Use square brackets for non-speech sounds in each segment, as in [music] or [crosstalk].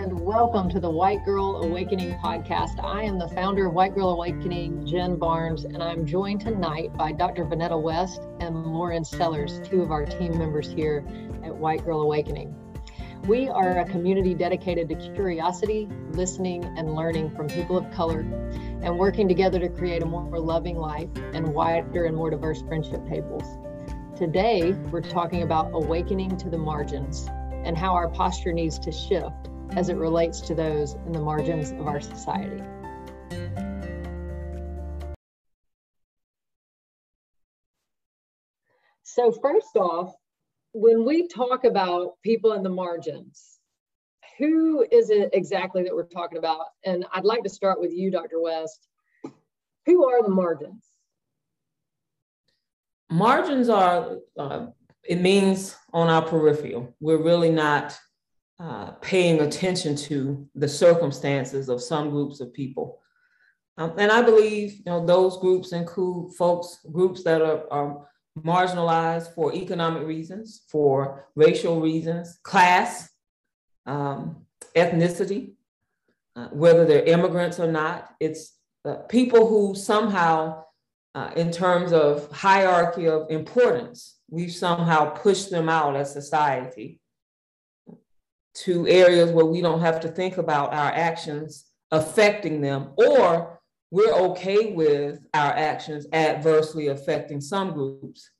and welcome to the White Girl Awakening podcast. I am the founder of White Girl Awakening, Jen Barnes, and I'm joined tonight by Dr. Vanetta West and Lauren Sellers, two of our team members here at White Girl Awakening. We are a community dedicated to curiosity, listening, and learning from people of color, and working together to create a more loving life and wider and more diverse friendship tables. Today, we're talking about awakening to the margins and how our posture needs to shift as it relates to those in the margins of our society. So, first off, when we talk about people in the margins, who is it exactly that we're talking about? And I'd like to start with you, Dr. West. Who are the margins? Margins are, uh, it means on our peripheral. We're really not uh, paying attention to the circumstances of some groups of people. Um, and I believe you know those groups include folks, groups that are, are marginalized for economic reasons, for racial reasons, class, um, ethnicity, uh, whether they're immigrants or not. It's uh, people who somehow, uh, in terms of hierarchy of importance, we've somehow pushed them out as society to areas where we don't have to think about our actions affecting them, or we're okay with our actions adversely affecting some groups.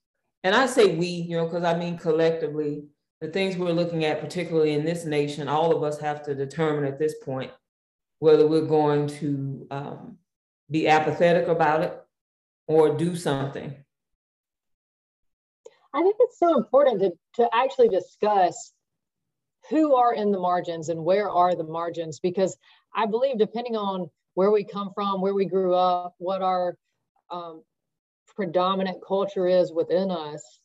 And I say we, you know, because I mean collectively, the things we're looking at, particularly in this nation, all of us have to determine at this point whether we're going to um, be apathetic about it or do something. I think it's so important to, to actually discuss who are in the margins and where are the margins? Because i believe depending on where we come from where we grew up what our um, predominant culture is within us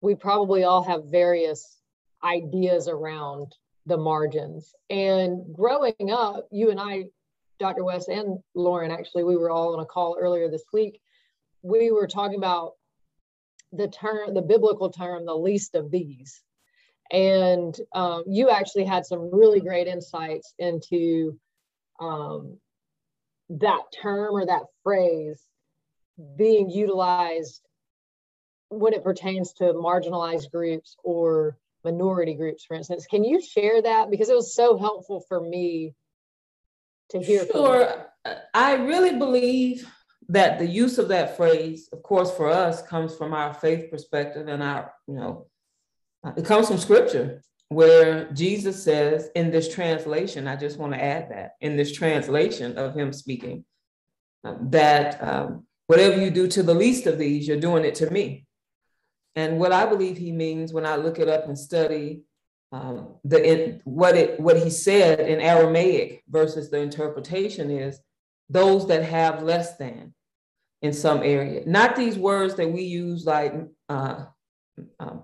we probably all have various ideas around the margins. And growing up you and i dr west and lauren actually we were all on a call earlier this week. We were talking about the term the biblical term the least of these and um, you actually had some really great insights into um, that term or that phrase being utilized when it pertains to marginalized groups or minority groups, for instance. Can you share that? Because it was so helpful for me to hear. Sure. I really believe that the use of that phrase, of course, for us comes from our faith perspective and our, you know, it comes from scripture where Jesus says in this translation, I just want to add that in this translation of him speaking, um, that um, whatever you do to the least of these, you're doing it to me. And what I believe he means when I look it up and study um, the in, what it what he said in Aramaic versus the interpretation is those that have less than in some area. Not these words that we use like uh, um,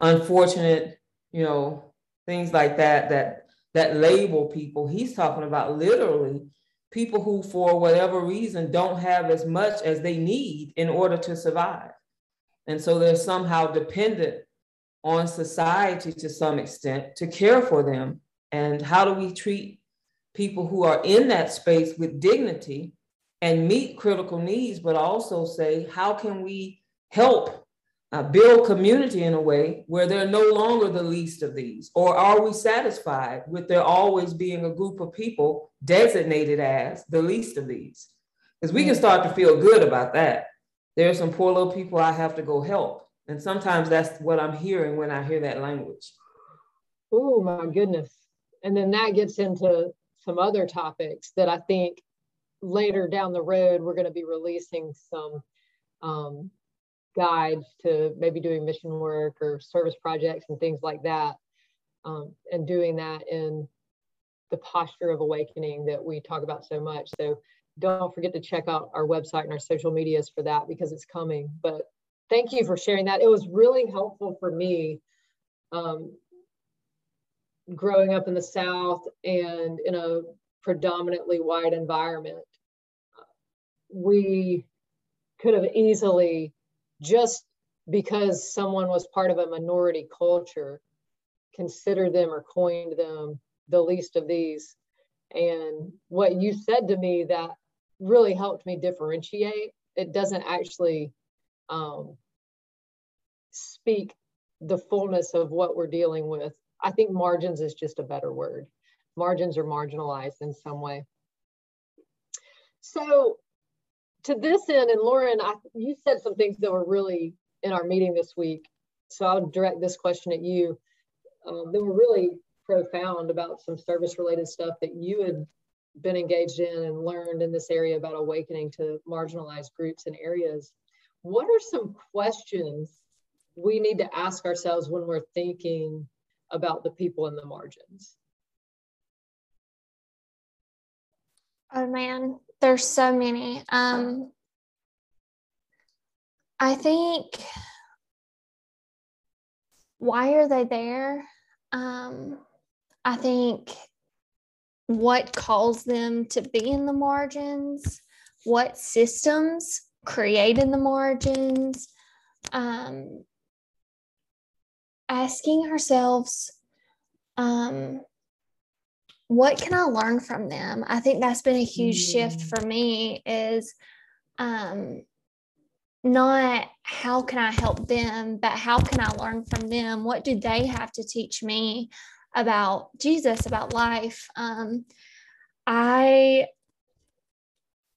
unfortunate, you know, things like that that that label people. He's talking about literally people who, for whatever reason, don't have as much as they need in order to survive. And so they're somehow dependent on society to some extent to care for them. And how do we treat people who are in that space with dignity and meet critical needs, but also say, how can we help uh, build community in a way where they're no longer the least of these? Or are we satisfied with there always being a group of people designated as the least of these? Because we can start to feel good about that. There are some poor little people I have to go help. And sometimes that's what I'm hearing when I hear that language. Oh, my goodness. And then that gets into some other topics that I think later down the road we're going to be releasing some um, guides to maybe doing mission work or service projects and things like that. Um, and doing that in the posture of awakening that we talk about so much. So don't forget to check out our website and our social medias for that because it's coming. But thank you for sharing that. It was really helpful for me um, growing up in the South and in a predominantly white environment. We could have easily just because someone was part of a minority culture, considered them or coined them the least of these. And what you said to me that really helped me differentiate, it doesn't actually um, speak the fullness of what we're dealing with. I think margins is just a better word. Margins are marginalized in some way. So to this end, and Lauren, I, you said some things that were really in our meeting this week. So I'll direct this question at you. Um, that were really profound about some service related stuff that you had been engaged in and learned in this area about awakening to marginalized groups and areas. What are some questions we need to ask ourselves when we're thinking about the people in the margins? Oh man, there's so many. Um, I think why are they there? Um, I think what calls them to be in the margins, what systems create in the margins, um, asking ourselves, um, what can I learn from them? I think that's been a huge mm. shift for me is um, not how can I help them, but how can I learn from them? What do they have to teach me about Jesus, about life? Um, I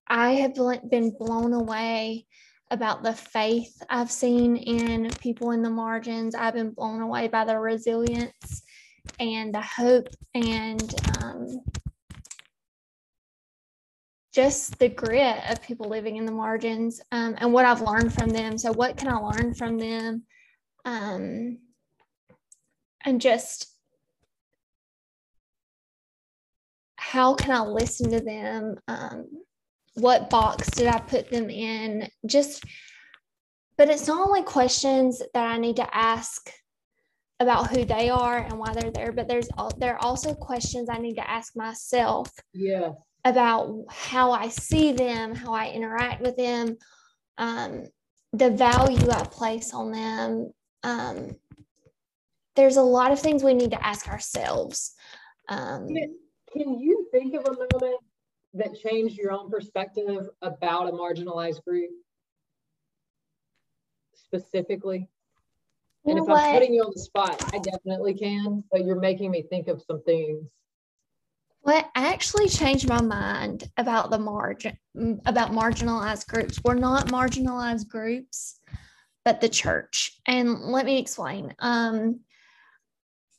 I have been blown away about the faith I've seen in people in the margins. I've been blown away by the resilience and the hope and um, just the grit of people living in the margins um, and what I've learned from them. So, what can I learn from them? Um, and just how can I listen to them? Um, what box did I put them in? Just, but it's not only questions that I need to ask about who they are and why they're there but there's there are also questions i need to ask myself yeah. about how i see them how i interact with them um, the value i place on them um, there's a lot of things we need to ask ourselves um, can you think of a moment that changed your own perspective about a marginalized group? Specifically and if I'm putting you on the spot, I definitely can, but you're making me think of some things. What actually changed my mind about the margin about marginalized groups. We're not marginalized groups, but the church. And let me explain. Um,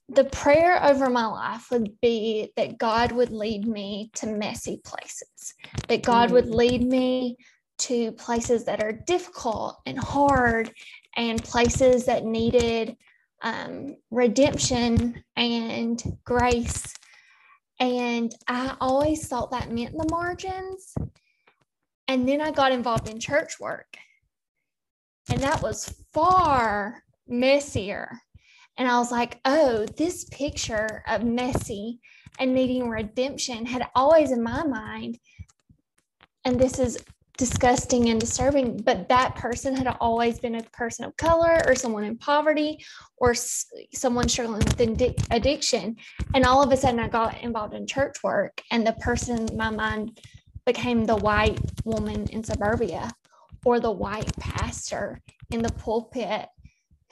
the prayer over my life would be that God would lead me to messy places, that God would mm. lead me to places that are difficult and hard and places that needed um, redemption and grace. And I always thought that meant the margins. And then I got involved in church work. And that was far messier. And I was like, oh, this picture of messy and needing redemption had always in my mind. And this is disgusting and disturbing, but that person had always been a person of color or someone in poverty or s- someone struggling with addiction. And all of a sudden, I got involved in church work, and the person in my mind became the white woman in suburbia or the white pastor in the pulpit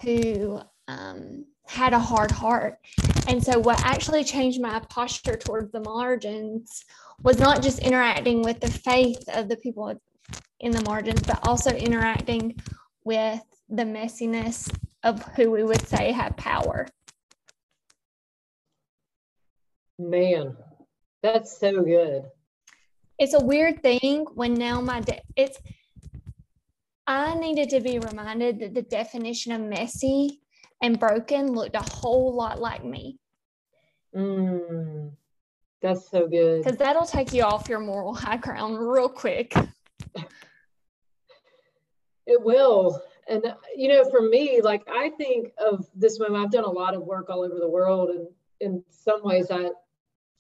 who um, had a hard heart. And so, what actually changed my posture towards the margins was not just interacting with the faith of the people in the margins, but also interacting with the messiness of who we would say have power. Man, that's so good. It's a weird thing when now my de- it's I needed to be reminded that the definition of messy and broken looked a whole lot like me. Mm, that's so good. Because that'll take you off your moral high ground real quick. It will. And, you know, for me, like I think of this moment, I've done a lot of work all over the world. And in some ways, I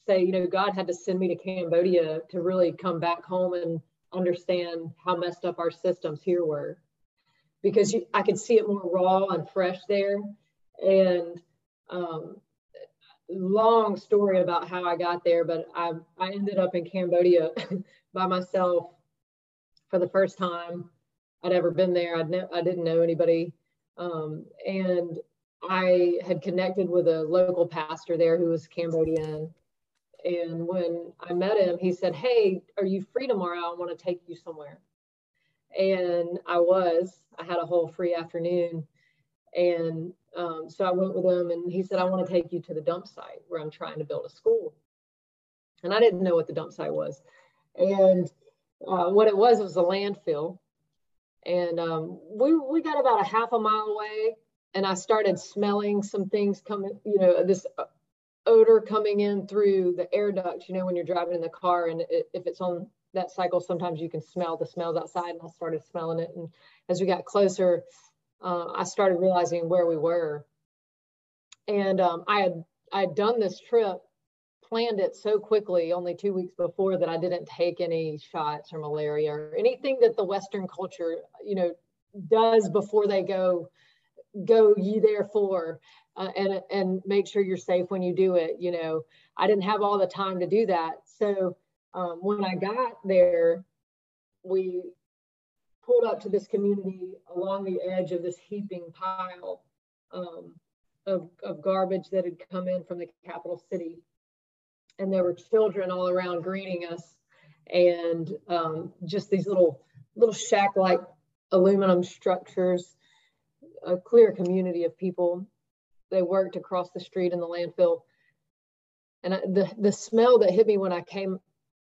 say, you know, God had to send me to Cambodia to really come back home and understand how messed up our systems here were. Because you, I could see it more raw and fresh there. And um, long story about how I got there, but I, I ended up in Cambodia [laughs] by myself for the first time I'd ever been there. I'd ne- I didn't know anybody. Um, and I had connected with a local pastor there who was Cambodian. And when I met him, he said, Hey, are you free tomorrow? I want to take you somewhere. And I was, I had a whole free afternoon. And um, so I went with him and he said, I want to take you to the dump site where I'm trying to build a school. And I didn't know what the dump site was. And uh, what it was, it was a landfill. And um, we, we got about a half a mile away and I started smelling some things coming, you know, this uh, odor coming in through the air duct, you know, when you're driving in the car and it, if it's on that cycle, sometimes you can smell the smells outside and I started smelling it. And as we got closer, uh, I started realizing where we were. And um, I had I had done this trip, planned it so quickly, only two weeks before, that I didn't take any shots or malaria or anything that the Western culture, you know, does before they go go ye therefore uh, and and make sure you're safe when you do it. You know, I didn't have all the time to do that, so um, when I got there, we pulled up to this community along the edge of this heaping pile um, of, of garbage that had come in from the capital city. And there were children all around greeting us and um, just these little little shack-like aluminum structures, a clear community of people. They worked across the street in the landfill. And I, the, the smell that hit me when I came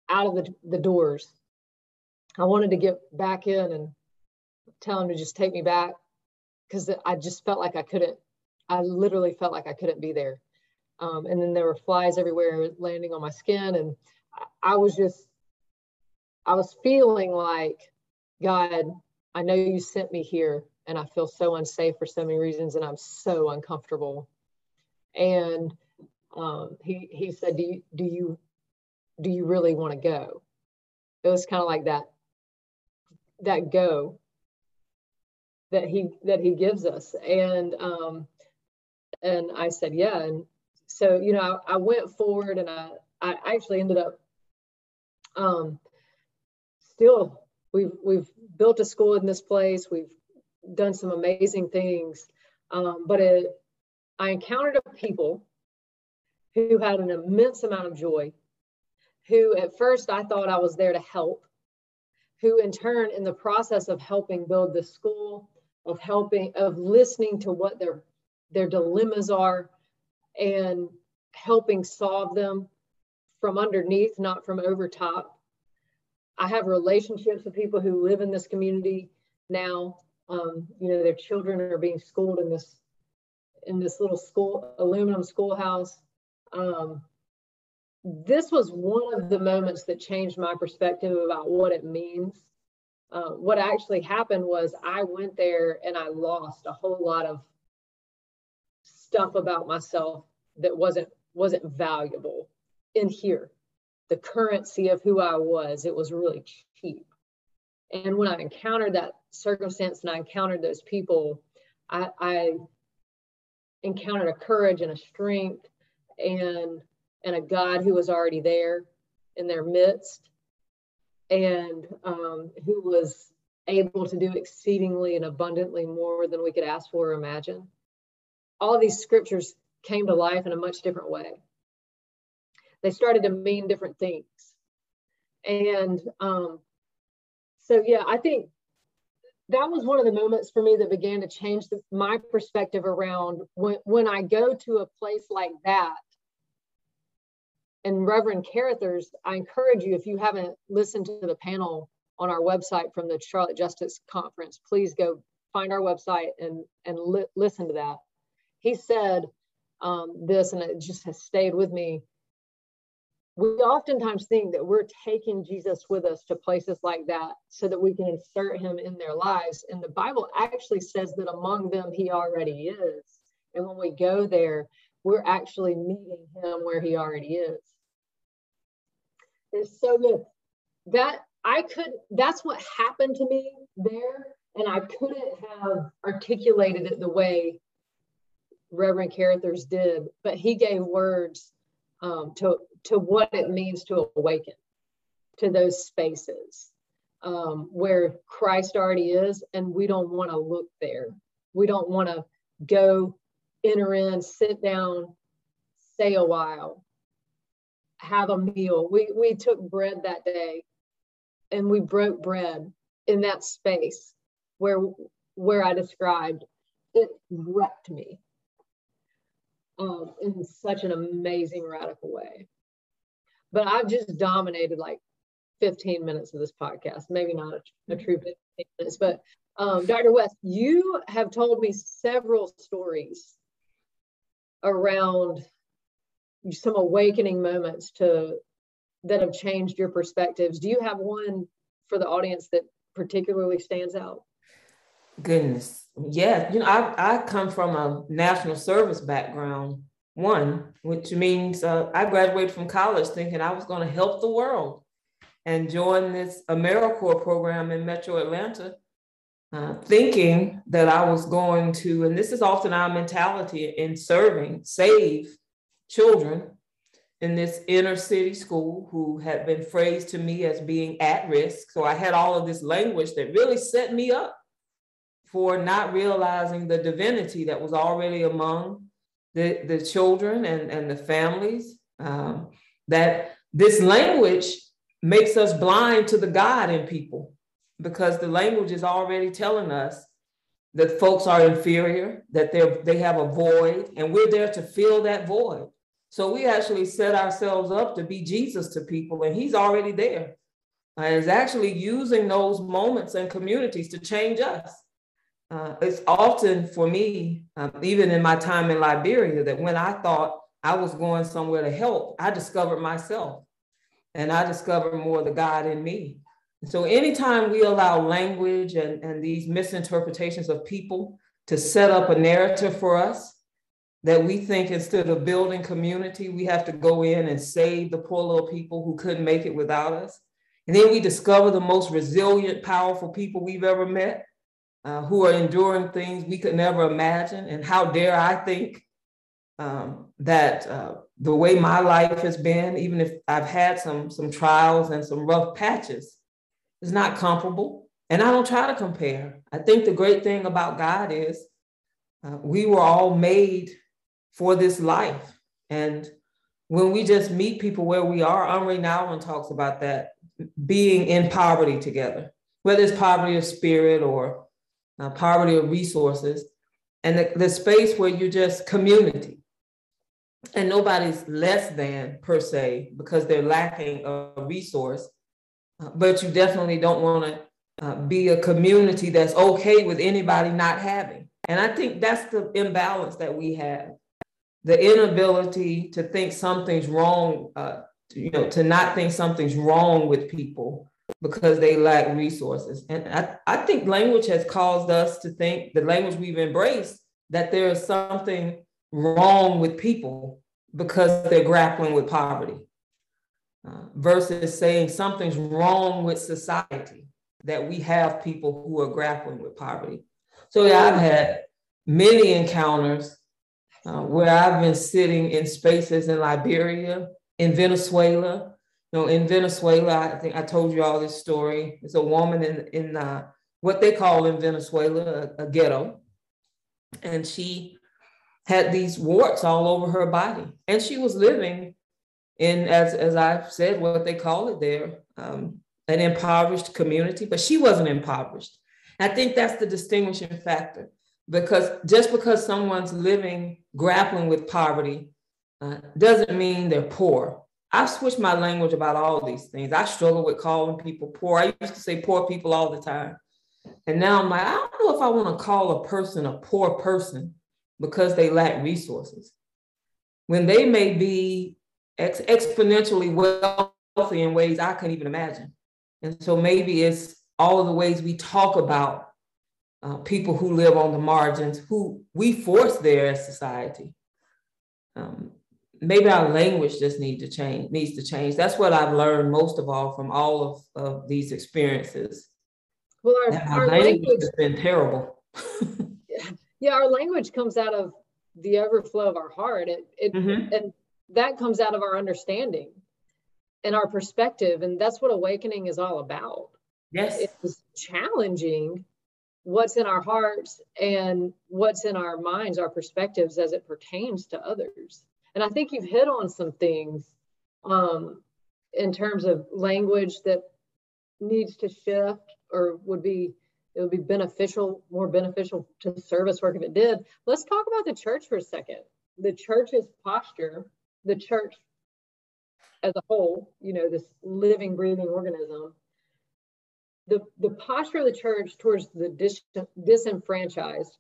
out of the, the doors I wanted to get back in and tell him to just take me back because I just felt like I couldn't, I literally felt like I couldn't be there. Um, and then there were flies everywhere landing on my skin. And I, was just, I was feeling like, God, I know you sent me here and I feel so unsafe for so many reasons and I'm so uncomfortable. And um, he, he said, do you, do you, do you really want to go? It was kind of like that that go that he that he gives us and um and i said yeah and so you know i, I went forward and i i actually ended up um still we've we've built a school in this place. We've done some amazing things. Um, but it, i encountered people who had an immense amount of joy who at first i thought i was there to help who in turn in the process of helping build the school of helping of listening to what their their dilemmas are and helping solve them from underneath not from over top. I have relationships with people who live in this community now. Um, you know their children are being schooled in this in this little school aluminum schoolhouse. Um, this was one of the moments that changed my perspective about what it means. Uh, what actually happened was I went there and I lost a whole lot of stuff about myself that wasn't wasn't valuable in here. The currency of who I was, it was really cheap. And when I encountered that circumstance and I encountered those people, I, I encountered a courage and a strength and and a God who was already there in their midst and um, who was able to do exceedingly and abundantly more than we could ask for or imagine. All these scriptures came to life in a much different way. They started to mean different things. And um, so, yeah, I think that was one of the moments for me that began to change the, my perspective around when, when I go to a place like that and Reverend Carruthers, I encourage you, if you haven't listened to the panel on our website from the Charlotte Justice Conference, please go find our website and, and li listen to that. He said um, this, and it just has stayed with me. We oftentimes think that we're taking Jesus with us to places like that so that we can insert him in their lives. And the Bible actually says that among them he already is. And when we go there, we're actually meeting him where he already is. It's so good. That I could, that's what happened to me there. And I couldn't have articulated it the way Reverend Carruthers did, but he gave words um, to, to what it means to awaken to those spaces um, where Christ already is, and we don't want to look there. We don't want to go enter in, sit down, stay a while, have a meal. We, we took bread that day and we broke bread in that space where where I described it wrecked me um, in such an amazing radical way. But I've just dominated like 15 minutes of this podcast, maybe not a, a true 15 minutes, but um, Dr. West, you have told me several stories around some awakening moments to that have changed your perspectives. Do you have one for the audience that particularly stands out? Goodness. Yeah. You know, I, I come from a national service background, one, which means uh, I graduated from college thinking I was going to help the world and join this AmeriCorps program in Metro Atlanta, uh, thinking that I was going to, and this is often our mentality in serving, save children in this inner city school who had been phrased to me as being at risk. So I had all of this language that really set me up for not realizing the divinity that was already among the, the children and, and the families. Um, that this language makes us blind to the God in people because the language is already telling us that folks are inferior, that they they have a void, and we're there to fill that void. So we actually set ourselves up to be Jesus to people, and He's already there. And is actually using those moments and communities to change us. Uh, it's often for me, um, even in my time in Liberia, that when I thought I was going somewhere to help, I discovered myself and I discovered more of the God in me. So anytime we allow language and, and these misinterpretations of people to set up a narrative for us, that we think instead of building community, we have to go in and save the poor little people who couldn't make it without us. And then we discover the most resilient, powerful people we've ever met uh, who are enduring things we could never imagine. And how dare I think um, that uh, the way my life has been, even if I've had some, some trials and some rough patches, is not comparable. And I don't try to compare. I think the great thing about God is uh, we were all made for this life. And when we just meet people where we are, Henri Nouwen talks about that being in poverty together, whether it's poverty of spirit or uh, poverty of resources, and the, the space where you're just community. And nobody's less than per se because they're lacking a resource, uh, but you definitely don't want to uh, be a community that's okay with anybody not having. And I think that's the imbalance that we have the inability to think something's wrong, uh, you know, to not think something's wrong with people because they lack resources. And I, I think language has caused us to think the language we've embraced that there is something wrong with people because they're grappling with poverty uh, versus saying something's wrong with society that we have people who are grappling with poverty. So yeah, I've had many encounters uh, where I've been sitting in spaces in Liberia, in Venezuela. You know, in Venezuela, I think I told you all this story. It's a woman in in uh, what they call in Venezuela a, a ghetto, and she had these warts all over her body, and she was living in, as as I've said, what they call it there, um, an impoverished community. But she wasn't impoverished. I think that's the distinguishing factor because just because someone's living grappling with poverty uh, doesn't mean they're poor i've switched my language about all these things. I struggle with calling people poor. I used to say poor people all the time. And now i'm like i don't know if i want to call a person a poor person because they lack resources. When they may be ex- exponentially wealthy in ways i couldn't even imagine. And so maybe it's all of the ways we talk about uh, people who live on the margins, who we force there as society. Um, maybe our language just need to change, needs to change. That's what I've learned most of all from all of, of these experiences. Well, our, our language has been terrible. [laughs] yeah, our language comes out of the overflow of our heart. It, it mm-hmm. and that comes out of our understanding and our perspective, and that's what awakening is all about. Yes, it's challenging what's in our hearts and what's in our minds, our perspectives as it pertains to others. And I think you've hit on some things um, in terms of language that needs to shift or would be it would be beneficial, more beneficial to service work if it did. Let's talk about the church for a second. The church's posture, the church as a whole, you know, this living, breathing organism, the, the posture of the church towards the dis, disenfranchised,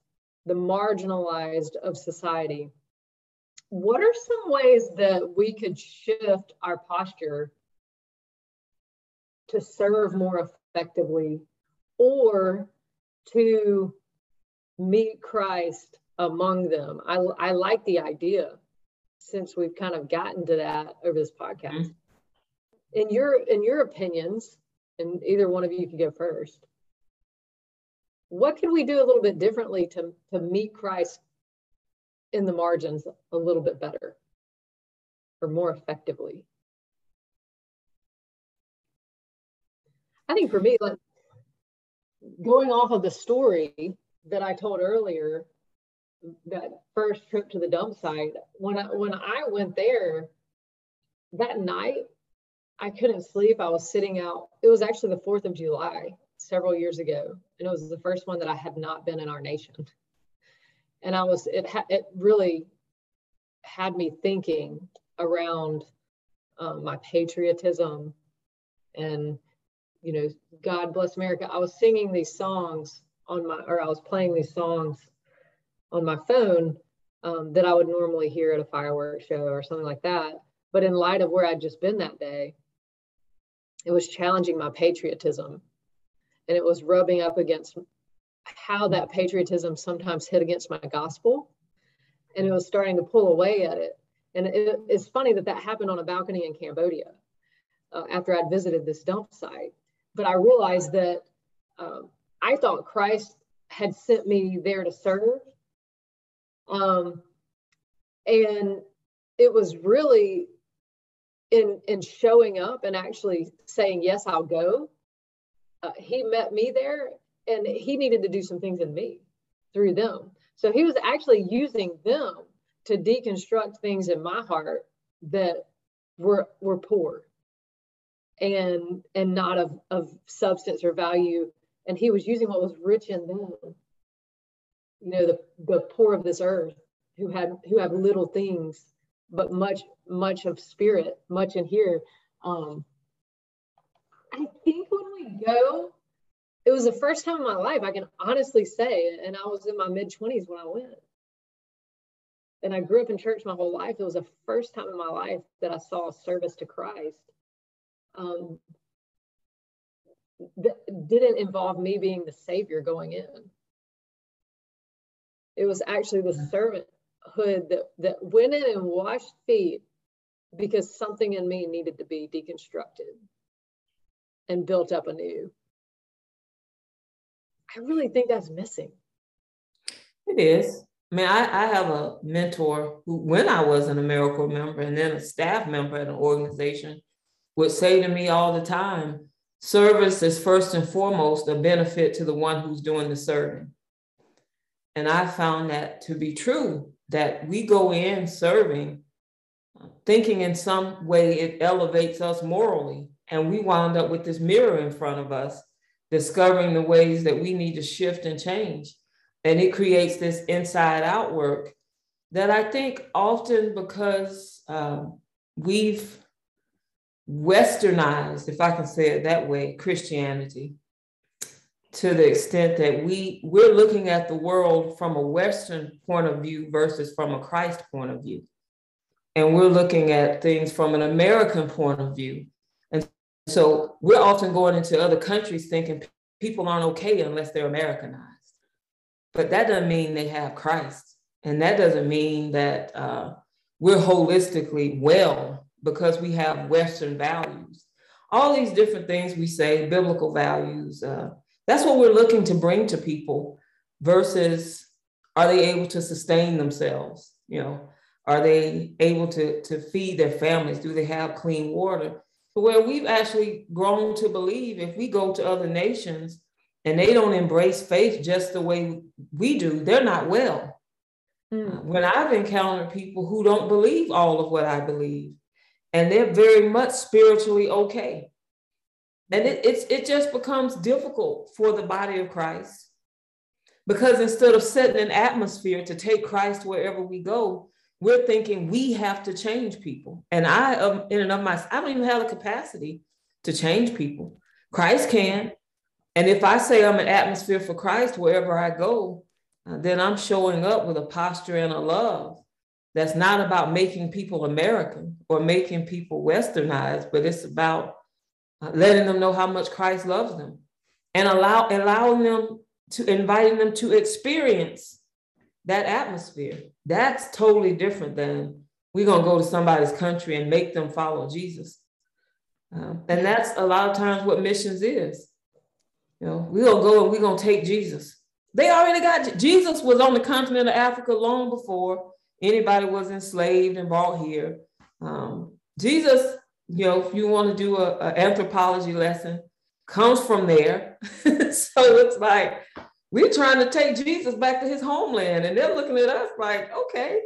the marginalized of society. What are some ways that we could shift our posture to serve more effectively or to meet Christ among them. I, I like the idea since we've kind of gotten to that over this podcast. Mm-hmm. In your in your opinions, and either one of you can go first, what can we do a little bit differently to, to meet Christ in the margins a little bit better or more effectively? I think for me, like going off of the story that I told earlier, that first trip to the dump site, when I when I went there that night, I couldn't sleep. I was sitting out. It was actually the 4th of July several years ago, and it was the first one that I had not been in our nation. And I was it ha- it really had me thinking around um, my patriotism and you know, God bless America. I was singing these songs on my, or I was playing these songs on my phone um, that I would normally hear at a fireworks show or something like that. But in light of where I'd just been that day, it was challenging my patriotism and it was rubbing up against how that patriotism sometimes hit against my gospel. And it was starting to pull away at it. And it, it's funny that that happened on a balcony in Cambodia uh, after I'd visited this dump site but I realized that um, I thought Christ had sent me there to serve. Um, and it was really in in showing up and actually saying yes i'll go uh, he met me there and he needed to do some things in me through them. So he was actually using them to deconstruct things in my heart that were were poor and and not of of substance or value. And he was using what was rich in them you know the the poor of this earth who had who have little things but much much of spirit much in here. Um i think when we go it was the first time in my life i can honestly say and i was in my mid 20s when i went and i grew up in church my whole life it was the first time in my life that i saw service to christ um, that didn't involve me being the savior going in. It was actually the servanthood that, that went in and washed feet because something in me needed to be deconstructed and built up anew. I really think that's missing. It is. I mean, I, I have a mentor who, when I was an AmeriCorps member and then a staff member at an organization, would say to me all the time service is first and foremost a benefit to the one who's doing the serving. And I found that to be true, that we go in serving, thinking in some way it elevates us morally. And we wound up with this mirror in front of us, discovering the ways that we need to shift and change. And it creates this inside out work that I think often because um, we've westernized, if I can say it that way, Christianity to the extent that we we're looking at the world from a western point of view versus from a Christ point of view. And we're looking at things from an American point of view. So we're often going into other countries thinking people aren't okay unless they're Americanized. But that doesn't mean they have Christ. And that doesn't mean that uh, we're holistically well because we have Western values. All these different things we say, biblical values, uh, that's what we're looking to bring to people versus are they able to sustain themselves? You know, are they able to, to feed their families? Do they have clean water? Where we've actually grown to believe if we go to other nations and they don't embrace faith just the way we do, they're not well. Mm. When I've encountered people who don't believe all of what I believe, and they're very much spiritually okay. And it, it's, it just becomes difficult for the body of Christ because instead of setting an atmosphere to take Christ wherever we go, we're thinking we have to change people. And I, um, in and of myself, I don't even have the capacity to change people. Christ can. And if I say I'm an atmosphere for Christ wherever I go, uh, then I'm showing up with a posture and a love that's not about making people American or making people westernized, but it's about uh, letting them know how much Christ loves them and allow allowing them to inviting them to experience that atmosphere. That's totally different than we're gonna go to somebody's country and make them follow Jesus. Um, and that's a lot of times what missions is. You know, we're gonna go and we're gonna take Jesus. They already got Jesus was on the continent of Africa long before anybody was enslaved and brought here. Um, Jesus, you know, if you want to do an anthropology lesson, comes from there. [laughs] so it's like we're trying to take Jesus back to his homeland, and they're looking at us like, okay.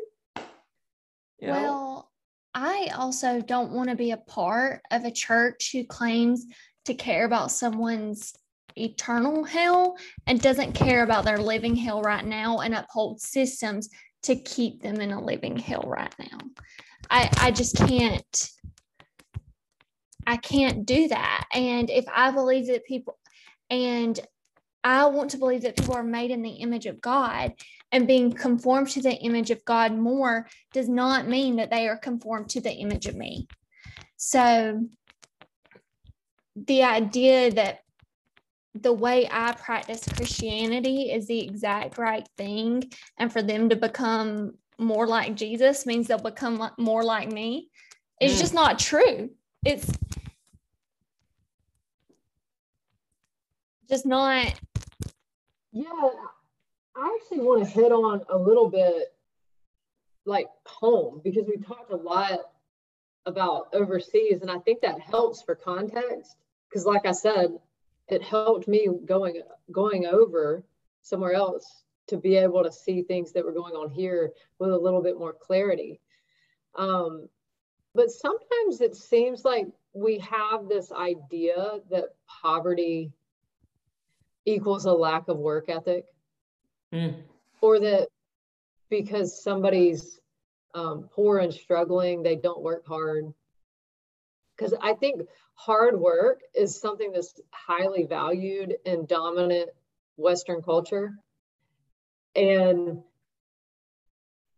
You know? Well, I also don't want to be a part of a church who claims to care about someone's eternal hell and doesn't care about their living hell right now and upholds systems to keep them in a living hell right now. I, I just can't I can't do that. And if I believe that people and I want to believe that people are made in the image of God and being conformed to the image of God more does not mean that they are conformed to the image of me. So the idea that the way I practice Christianity is the exact right thing. And for them to become more like Jesus means they'll become more like me. It's mm. just not true. It's just not. Yeah, I actually want to hit on a little bit like home because we talked a lot about overseas, and I think that helps for context. Because, like I said, it helped me going going over somewhere else to be able to see things that were going on here with a little bit more clarity. Um, but sometimes it seems like we have this idea that poverty equals a lack of work ethic, mm. or that because somebody's um, poor and struggling, they don't work hard. Because I think hard work is something that's highly valued in dominant Western culture. And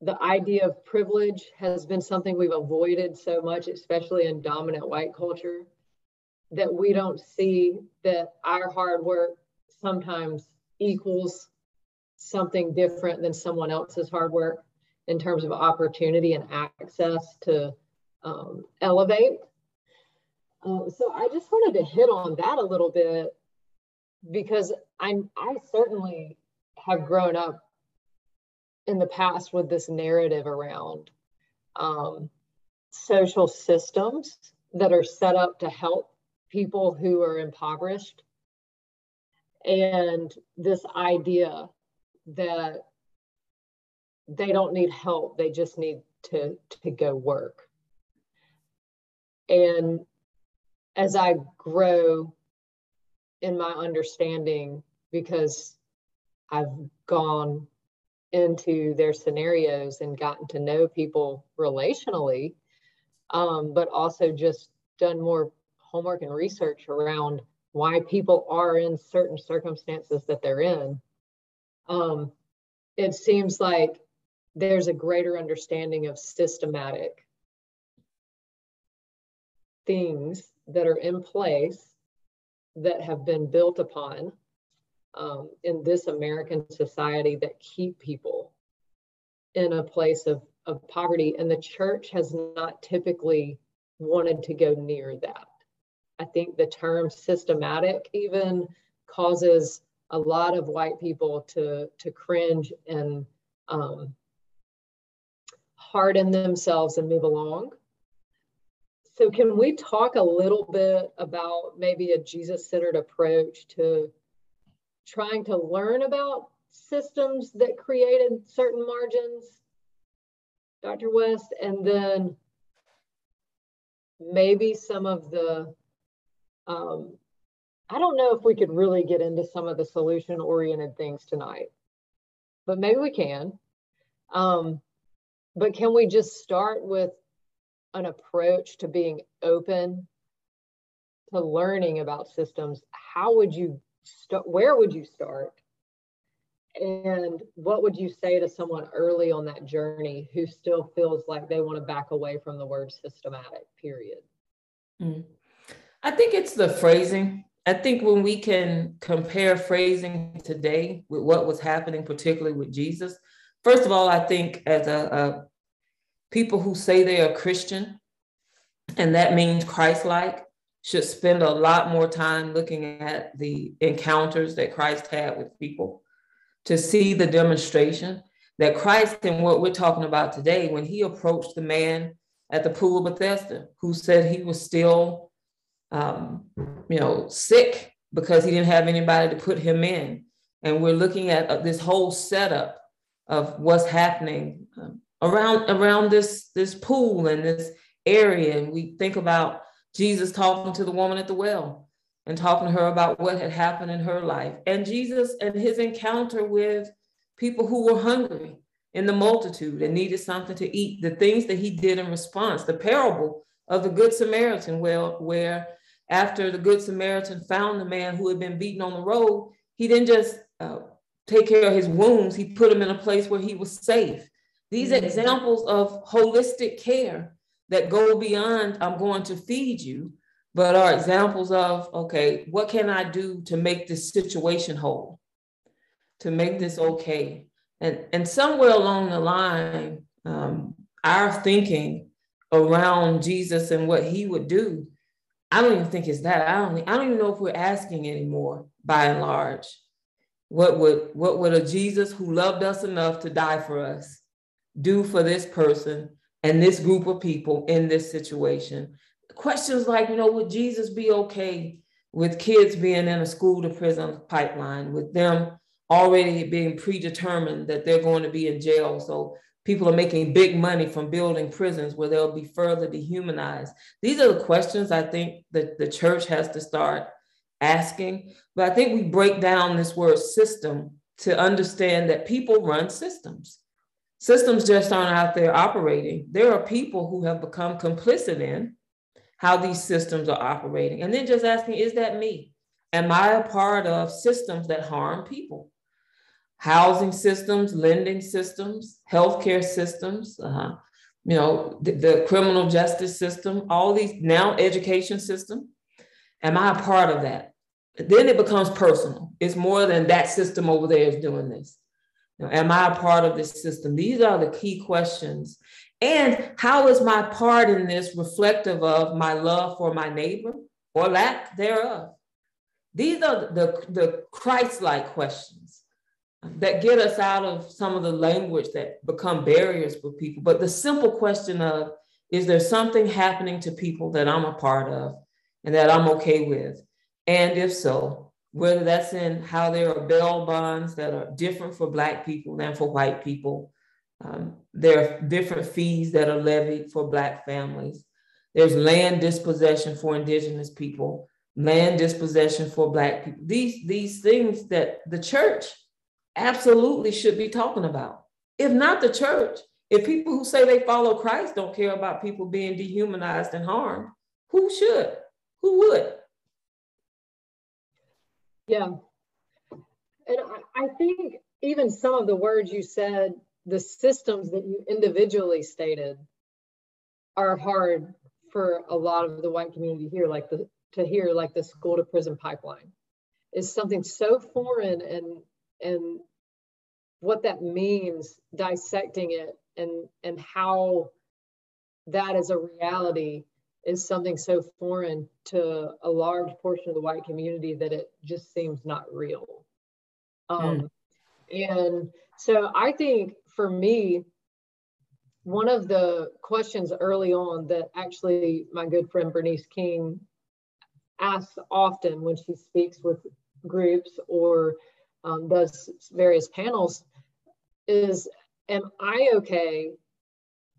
the idea of privilege has been something we've avoided so much, especially in dominant white culture, that we don't see that our hard work sometimes equals something different than someone else's hard work in terms of opportunity and access to um, elevate. Uh, so I just wanted to hit on that a little bit because I'm I certainly have grown up in the past with this narrative around um, social systems that are set up to help people who are impoverished and this idea that they don't need help they just need to to go work. And as I grow in my understanding, because I've gone into their scenarios and gotten to know people relationally, um, but also just done more homework and research around why people are in certain circumstances that they're in. Um, it seems like there's a greater understanding of systematic things that are in place that have been built upon um, in this American society that keep people in a place of, of poverty. And the church has not typically wanted to go near that. I think the term systematic even causes a lot of white people to, to cringe and um, harden themselves and move along. So, can we talk a little bit about maybe a Jesus centered approach to trying to learn about systems that created certain margins, Dr. West, and then maybe some of the, um, I don't know if we could really get into some of the solution oriented things tonight, but maybe we can. Um, but can we just start with an approach to being open to learning about systems? How would you start? Where would you start? And what would you say to someone early on that journey who still feels like they want to back away from the word systematic, period? Mm. I think it's the phrasing. I think when we can compare phrasing today with what was happening, particularly with Jesus, first of all, I think as a, a people who say they are Christian, and that means Christ-like, should spend a lot more time looking at the encounters that Christ had with people to see the demonstration that Christ and what we're talking about today, when he approached the man at the pool of Bethesda, who said he was still, um, you know, sick because he didn't have anybody to put him in. And we're looking at uh, this whole setup of what's happening um, around around this this pool and this area and we think about jesus talking to the woman at the well and talking to her about what had happened in her life and jesus and his encounter with people who were hungry in the multitude and needed something to eat the things that he did in response the parable of the good samaritan where where after the good samaritan found the man who had been beaten on the road he didn't just uh, take care of his wounds he put him in a place where he was safe these mm-hmm. examples of holistic care that go beyond, I'm going to feed you, but are examples of, okay, what can I do to make this situation whole, to make this okay? And, and somewhere along the line, um, our thinking around Jesus and what he would do, I don't even think it's that. I don't, I don't even know if we're asking anymore by and large. What would, what would a Jesus who loved us enough to die for us do for this person and this group of people in this situation. Questions like, you know, would Jesus be okay with kids being in a school to prison pipeline, with them already being predetermined that they're going to be in jail? So people are making big money from building prisons where they'll be further dehumanized. These are the questions I think that the church has to start asking. But I think we break down this word system to understand that people run systems systems just aren't out there operating. There are people who have become complicit in how these systems are operating. And then just asking, is that me? Am I a part of systems that harm people? Housing systems, lending systems, healthcare systems, uh-huh. you know, the, the criminal justice system, all these now education system. Am I a part of that? Then it becomes personal. It's more than that system over there is doing this. Am I a part of this system? These are the key questions. And how is my part in this reflective of my love for my neighbor or lack thereof? These are the, the Christ like questions that get us out of some of the language that become barriers for people. But the simple question of, is there something happening to people that I'm a part of and that I'm okay with? And if so, whether that's in how there are bail bonds that are different for Black people than for white people. Um, there are different fees that are levied for Black families. There's land dispossession for Indigenous people, land dispossession for Black people. These, these things that the church absolutely should be talking about. If not the church, if people who say they follow Christ don't care about people being dehumanized and harmed, who should? Who would? Yeah. And I, think even some of the words you said, the systems that you individually stated are hard for a lot of the white community here, like the to hear like the school to prison pipeline is something so foreign and and what that means, dissecting it and and how that is a reality is something so foreign to a large portion of the white community that it just seems not real. Um, mm. And so I think for me, one of the questions early on that actually my good friend Bernice King asks often when she speaks with groups or um, does various panels is Am I okay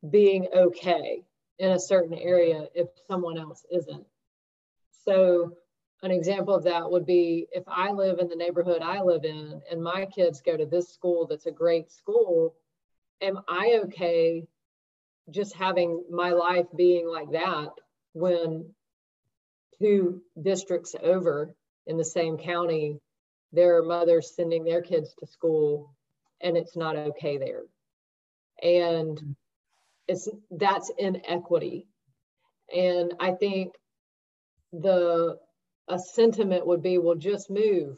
being okay in a certain area if someone else isn't? So, an example of that would be if I live in the neighborhood I live in and my kids go to this school that's a great school, am I okay just having my life being like that when two districts over in the same county, there are mothers sending their kids to school and it's not okay there. And it's that's inequity. And I think the a sentiment would be, well, just move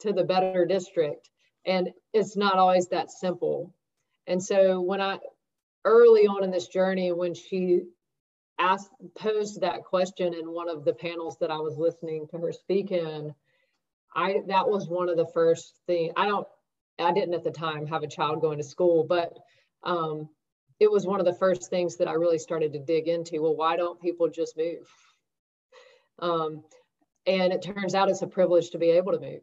to the better district. And it's not always that simple. And so when I early on in this journey, when she asked posed that question in one of the panels that I was listening to her speak in, I that was one of the first things. I don't I didn't at the time have a child going to school, but um, it was one of the first things that I really started to dig into. Well, why don't people just move? Um, and it turns out it's a privilege to be able to move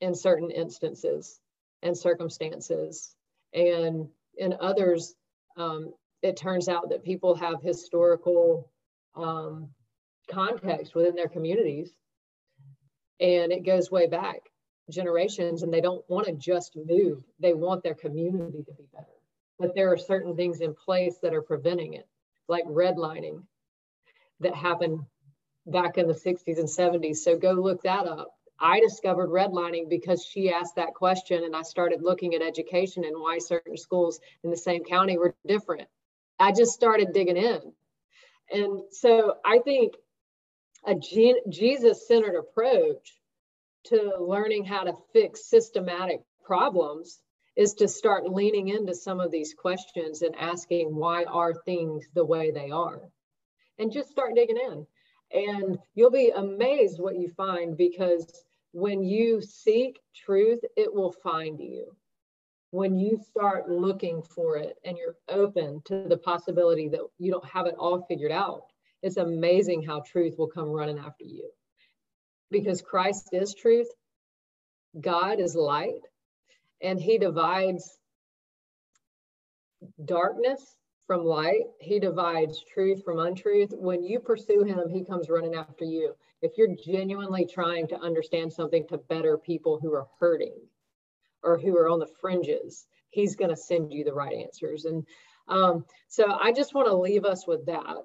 in certain instances and circumstances. And in others, um, it turns out that people have historical um, context within their communities. And it goes way back generations and they don't want to just move. They want their community to be better. But there are certain things in place that are preventing it, like redlining that happened back in the 60s and 70s. So go look that up. I discovered redlining because she asked that question, and I started looking at education and why certain schools in the same county were different. I just started digging in. And so I think a Jesus centered approach to learning how to fix systematic problems is to start leaning into some of these questions and asking why are things the way they are. And just start digging in. And you'll be amazed what you find because when you seek truth it will find you. When you start looking for it and you're open to the possibility that you don't have it all figured out it's amazing how truth will come running after you because Christ is truth, God is light, and He divides darkness from light. He divides truth from untruth. When you pursue Him, He comes running after you. If you're genuinely trying to understand something to better people who are hurting or who are on the fringes, He's going to send you the right answers. And um, so I just want to leave us with that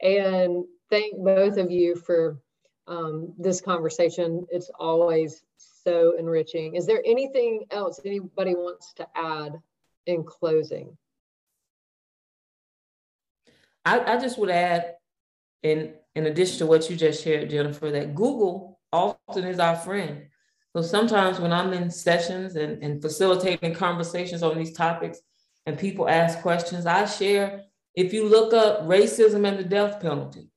and thank both of you for um, this conversation. It's always so enriching. Is there anything else anybody wants to add in closing? I, I just would add, in, in addition to what you just shared, Jennifer, that Google often is our friend. So sometimes when I'm in sessions and, and facilitating conversations on these topics and people ask questions, I share, if you look up racism and the death penalty,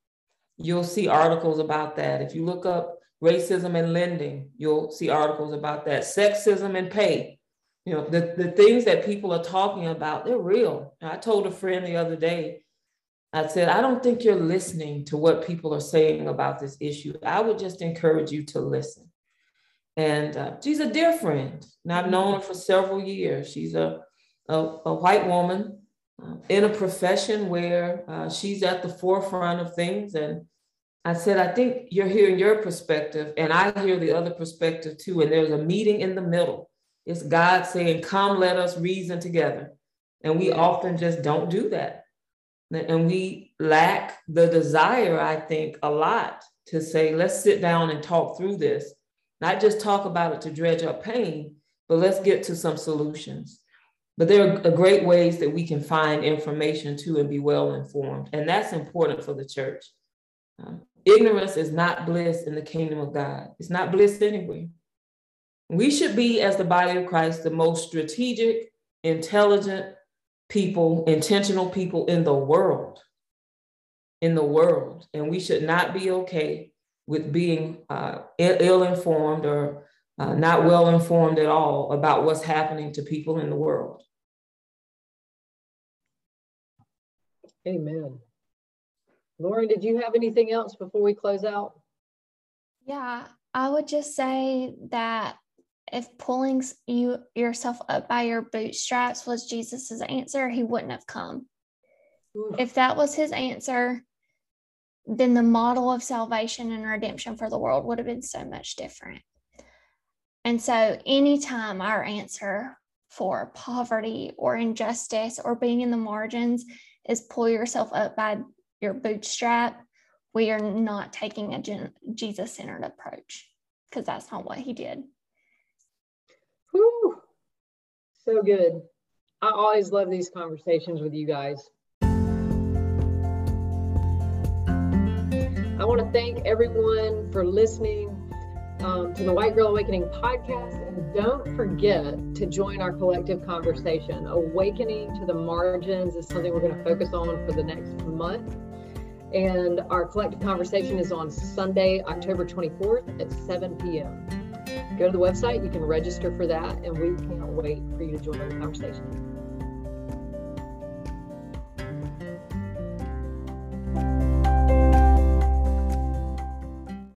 you'll see articles about that. If you look up racism and lending, you'll see articles about that. Sexism and pay. You know, the, the things that people are talking about, they're real. I told a friend the other day, I said, I don't think you're listening to what people are saying about this issue. I would just encourage you to listen. And uh, she's a dear friend, and I've known her for several years. She's a, a, a white woman in a profession where uh, she's at the forefront of things. And I said, I think you're hearing your perspective, and I hear the other perspective too. And there's a meeting in the middle. It's God saying, Come, let us reason together. And we often just don't do that. And we lack the desire, I think, a lot to say, let's sit down and talk through this, not just talk about it to dredge up pain, but let's get to some solutions. But there are great ways that we can find information too and be well informed. And that's important for the church. Um, ignorance is not bliss in the kingdom of God, it's not bliss anywhere. We should be, as the body of Christ, the most strategic, intelligent people, intentional people in the world. In the world. And we should not be okay with being uh, ill informed or uh, not well informed at all about what's happening to people in the world. Amen. Lauren, did you have anything else before we close out? Yeah, I would just say that if pulling you yourself up by your bootstraps was Jesus's answer, he wouldn't have come. If that was his answer, then the model of salvation and redemption for the world would have been so much different. And so, anytime our answer for poverty or injustice or being in the margins is pull yourself up by your bootstrap, we are not taking a Jesus centered approach because that's not what he did. Whew. So good. I always love these conversations with you guys. I want to thank everyone for listening um, to the White Girl Awakening podcast. And don't forget to join our collective conversation. Awakening to the margins is something we're going to focus on for the next month. And our collective conversation is on Sunday, October 24th at 7 p.m. Go to the website, you can register for that, and we can't wait for you to join the conversation.